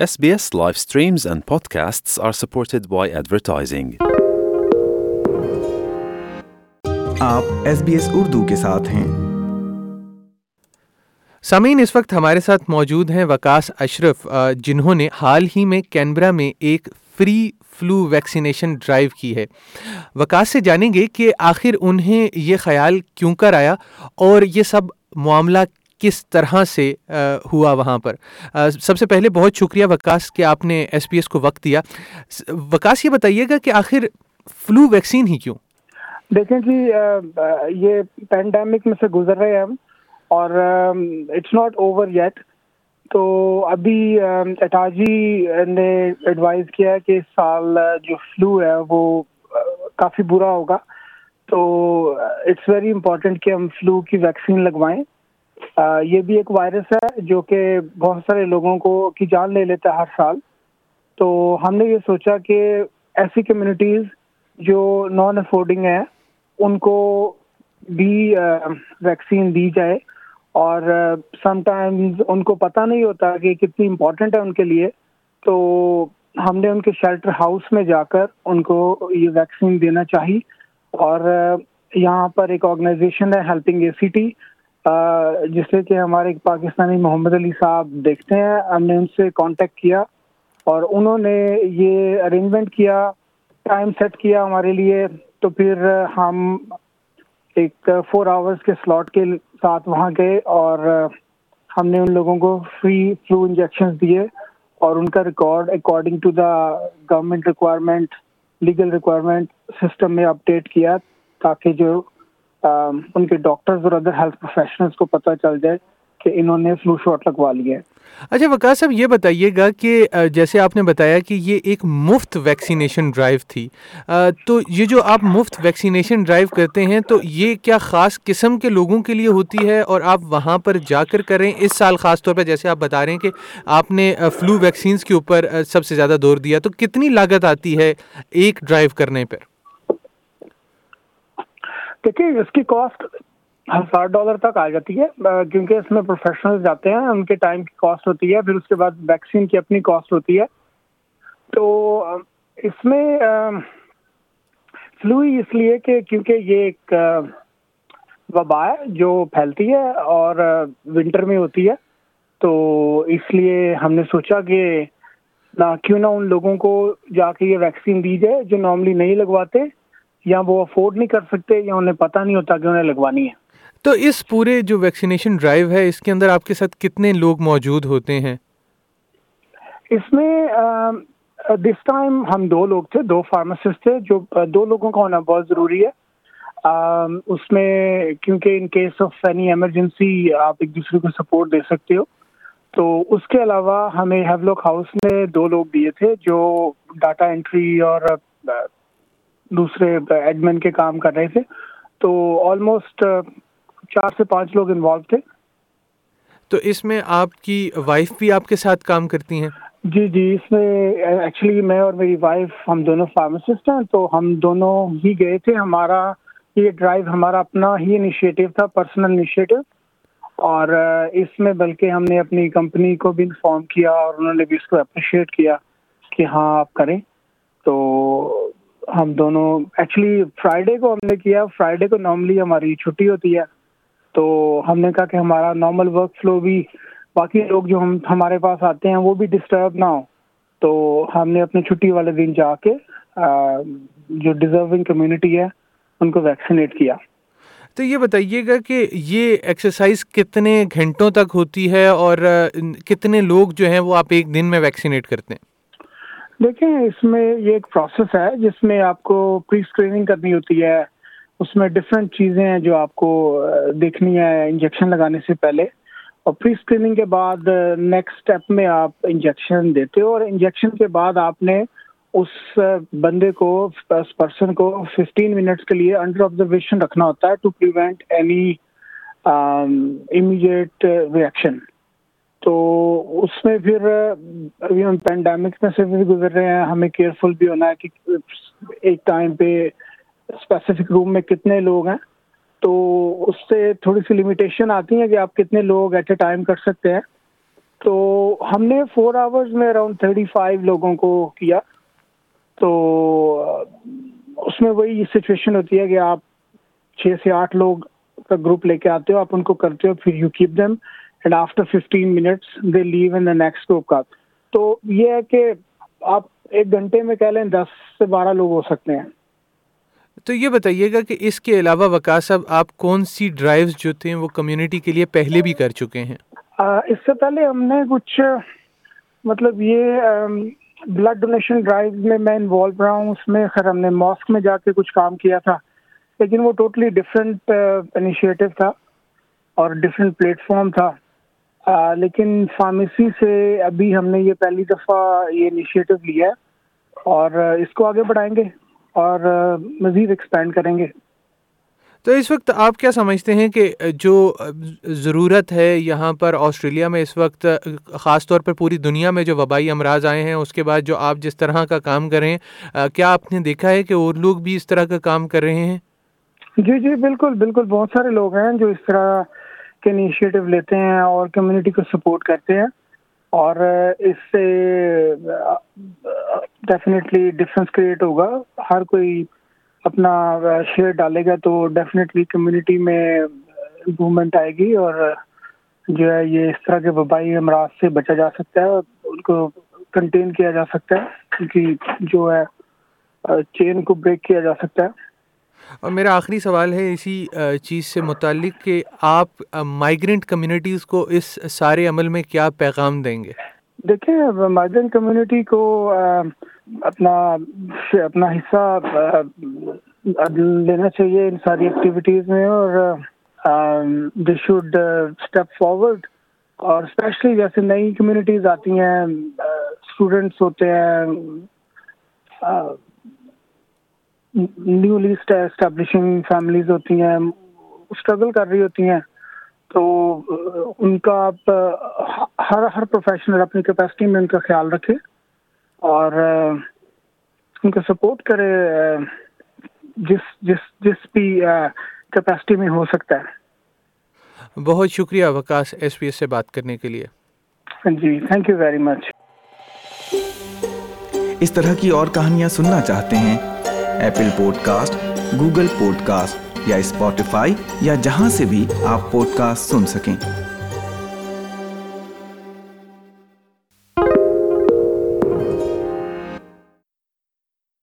SBS live streams and podcasts are supported by advertising. آپ S B S Urdu کے ساتھ ہیں سامعین اس وقت ہمارے ساتھ موجود ہیں وکاس اشرف جنہوں نے حال ہی میں کینبرا میں ایک فری فلو ویکسینیشن ڈرائیو کی ہے وکاس سے جانیں گے کہ آخر انہیں یہ خیال کیوں کر آیا اور یہ سب معاملہ کس طرح سے ہوا وہاں پر؟ سب سے پہلے بہت شکریہ وکاس کہ آپ نے ایس پی ایس کو وقت دیا۔ وکاس یہ بتائیے گا کہ آخر فلو ویکسین ہی کیوں؟ دیکھیں جی یہ پینڈیمک میں سے گزر رہے ہیں ہم اور اٹس ناٹ اوور یٹ تو ابھی اٹاجی نے ایڈوائز کیا ہے کہ اس سال جو فلو ہے وہ کافی برا ہوگا۔ تو اٹس ویری امپورٹنٹ کہ ہم فلو کی ویکسین لگوائیں۔ یہ بھی ایک وائرس ہے جو کہ بہت سارے لوگوں کو کی جان لے لیتا ہے ہر سال۔ تو ہم نے یہ سوچا کہ ایسی کمیونٹیز جو نان افورڈنگ ہیں، ان کو بھی ویکسین دی جائے۔ اور سم ٹائمز ان کو پتہ نہیں ہوتا کہ کتنی امپورٹنٹ ہے ان کے لیے۔ تو ہم نے ان کے شیلٹر ہاؤس میں جا کر ان کو یہ ویکسین دینا چاہیے اور یہاں پر ایک آرگنائزیشن ہے ہیلپنگ اے سی جس سے کہ ہمارے پاکستانی محمد علی صاحب دیکھتے ہیں، ہم نے ان سے کانٹیکٹ کیا اور انہوں نے یہ ارینجمنٹ کیا ٹائم سیٹ کیا ہمارے لیے۔ تو پھر ہم ایک فور آورس کے سلاٹ کے ساتھ وہاں گئے اور ہم نے ان لوگوں کو فری فلو انجیکشن دیے اور ان کا record according to the government requirement legal requirement system میں اپڈیٹ کیا تاکہ جو ان کے ڈاکٹرز اور ادر ہیلتھ پروفیشنلز کو پتہ چل جائے کہ انہوں نے فلو شاٹ لگوا لیے اچھا وکاس صاحب، یہ بتائیے گا کہ جیسے آپ نے بتایا کہ یہ ایک مفت ویکسینیشن ڈرائیو تھی تو یہ جو آپ مفت ویکسینیشن ڈرائیو کرتے ہیں، تو یہ کیا خاص قسم کے لوگوں کے لیے ہوتی ہے اور آپ وہاں پر جا کر کریں؟ اس سال خاص طور پہ جیسے آپ بتا رہے ہیں کہ آپ نے فلو ویکسینز کے اوپر سب سے زیادہ دور دیا، تو کتنی لاگت آتی ہے ایک ڈرائیو کرنے پر؟ دیکھیے، اس کی کاسٹ ہزار ڈالر تک آ جاتی ہے کیونکہ اس میں پروفیشنل جاتے ہیں، ان کے ٹائم کی کاسٹ ہوتی ہے، پھر اس کے بعد ویکسین کی اپنی کاسٹ ہوتی ہے۔ تو اس میں فلو ہی اس لیے کہ کیونکہ یہ ایک وبا ہے جو پھیلتی ہے اور ونٹر میں ہوتی ہے۔ تو اس لیے ہم نے سوچا کہ نہ کیوں نہ ان لوگوں کو جا کے یہ ویکسین دی جائے جو نارملی نہیں لگواتے۔ یا وہ افورڈ نہیں کر سکتے یا انہیں پتہ نہیں ہوتا کہ انہیں لگوانی ہے۔ تو اس پورے جو ویکسینیشن ڈرائیو ہے اس کے اندر آپ کے ساتھ کتنے لوگ موجود ہوتے ہیں؟ اس میں دس ٹائم ہم دو لوگ تھے دو فارماسسٹ تھے جو دو لوگوں کا ہونا بہت ضروری ہے۔ اس میں کیونکہ in case of any emergency آپ ایک دوسرے کو سپورٹ دے سکتے ہو۔ تو اس کے علاوہ ہمیں ہیولوک ہاؤس نے دو لوگ دیے تھے جو ڈاٹا انٹری اور دوسرے ایڈمن کے کام کر رہے تھے۔ تو آلموسٹ چار سے پانچ لوگ انوالو تھے۔ تو اس میں آپ کی وائف بھی آپ کے ساتھ کام کرتی ہیں؟ جی جی اس میں ایکچولی میں اور میری وائف ہم دونوں فارماسسٹ ہیں۔ تو ہم دونوں ہی گئے تھے۔ ہمارا یہ ڈرائیو ہمارا اپنا ہی انیشیٹو تھا پرسنل انیشیٹو اور اس میں بلکہ ہم نے اپنی کمپنی کو بھی انفارم کیا اور انہوں نے بھی اس کو اپریشیٹ کیا کہ ہاں آپ کریں۔ تو ہم دونوں ایکچولی فرائیڈے کو ہم نے کیا فرائیڈے کو نارملی ہماری چھٹی ہوتی ہے، تو ہم نے کہا کہ ہمارا نارمل ورک فلو بھی، باقی لوگ جو ہم، ہمارے پاس آتے ہیں، وہ بھی ڈسٹرب نہ ہو تو ہم نے اپنی چھٹی والے دن جا کے جو ڈیزرونگ کمیونٹی ہے، ان کو ویکسینیٹ کیا۔ تو یہ بتائیے گا کہ یہ ایکسرسائز کتنے گھنٹوں تک ہوتی ہے اور کتنے لوگ جو ہیں وہ آپ ایک دن میں ویکسینیٹ کرتے ہیں؟ دیکھیں، اس میں یہ ایک پروسیس ہے، جس میں آپ کو پری اسکریننگ کرنی ہوتی ہے۔ اس میں ڈفرینٹ چیزیں ہیں جو آپ کو دیکھنی ہے انجیکشن لگانے سے پہلے۔ اور پری اسکریننگ کے بعد نیکسٹ اسٹیپ میں آپ انجیکشن دیتے ہو۔ اور انجیکشن کے بعد آپ نے اس بندے کو، اس پرسن کو ففٹین منٹس کے لیے انڈر آبزرویشن رکھنا ہوتا ہے to prevent any immediate reaction تو اس میں پھر، ابھی ہم پینڈیمک میں سے بھی گزر رہے ہیں، ہمیں کیئرفل بھی ہونا ہے کہ ایک ٹائم پہ اسپیسیفک روم میں کتنے لوگ ہیں۔ تو اس سے تھوڑی سی لمیٹیشن آتی ہیں کہ آپ کتنے لوگ ایٹ اے ٹائم کر سکتے ہیں۔ تو ہم نے فور آورز میں اراؤنڈ تھرٹی فائیو لوگوں کو کیا۔ تو اس میں وہی سچویشن ہوتی ہے کہ آپ چھ سے آٹھ لوگ کا گروپ لے کے آتے ہو، آپ ان کو کرتے ہو، پھر you keep them and after fifteen minutes they leave in the next group کا تو یہ ہے کہ آپ ایک گھنٹے میں کہہ لیں دس سے بارہ لوگ ہو سکتے ہیں۔ تو یہ بتائیے گا کہ اس کے علاوہ وکاس صاحب آپ کون سی ڈرائیوز جو تھے وہ کمیونٹی کے لیے پہلے بھی کر چکے ہیں؟ اس سے پہلے ہم نے کچھ مطلب یہ بلڈ ڈونیشن ڈرائیو میں میں انوالو رہا ہوں۔ اس میں خیر ہم نے ماسک میں جا کے کچھ کام کیا تھا۔ لیکن وہ ٹوٹلی ڈفرینٹ انیشیٹو تھا اور ڈفرینٹ پلیٹ فارم تھا۔ لیکن فارمیسی سے ابھی ہم نے یہ پہلی دفعہ یہ انیشیٹو لیا ہے اور اس کو آگے بڑھائیں گے اور مزید ایکسپینڈ کریں گے۔ تو اس وقت آپ کیا سمجھتے ہیں کہ جو ضرورت ہے یہاں پر آسٹریلیا میں اس وقت خاص طور پر پوری دنیا میں جو وبائی امراض آئے ہیں اس کے بعد جو آپ جس طرح کا کام کر رہے ہیں کیا آپ نے دیکھا ہے کہ اور لوگ بھی اس طرح کا کام کر رہے ہیں؟ جی جی بالکل بالکل بہت سارے لوگ ہیں جو اس طرح کے انیشیٹو لیتے ہیں اور کمیونٹی کو سپورٹ کرتے ہیں اور اس سے ڈیفینیٹلی ڈفرینس کریٹ ہوگا۔ ہر کوئی اپنا شیئر ڈالے گا تو ڈیفینیٹلی کمیونٹی میں امپرومنٹ آئے گی اور جو ہے یہ اس طرح کے وبائی امراض سے بچا جا سکتا ہے ان کو کنٹین کیا جا سکتا ہے۔ کیونکہ جو ہے چین کو بریک کیا جا سکتا ہے۔ اور میرا آخری سوال ہے اسی چیز سے متعلق کہ آپ مائیگرینٹ کمیونٹیز کو اس سارے عمل میں کیا پیغام دیں گے؟ دیکھیں مائیگرینٹ کمیونٹی کو اپنا اپنا حصہ لینا چاہیے ان ساری ایکٹیویٹیز میں اور دے شوڈ اسٹیپ فارورڈ اور اسپیشلی جیسے نئی کمیونٹیز آتی ہیں اسٹوڈینٹس ہوتے ہیں نیولی اسٹیبلشنگ فیملیز ہوتی ہیں اسٹرگل کر رہی ہوتی ہیں۔ تو ان کا آپ ہر ہر پروفیشنل اپنی کیپیسٹی میں ان کا خیال رکھے اور ان کو سپورٹ کرے جس جس جس بھی کیپیسٹی میں ہو سکتا ہے۔ بہت شکریہ وکاس ایس پی ایس سے بات کرنے کے لیے۔ جی تھینک یو ویری مچ اس طرح کی اور کہانیاں سننا چاہتے ہیں Apple podcast Google podcast یا اسپوٹیفائی یا جہاں سے بھی آپ پوڈ کاسٹ سن سکیں۔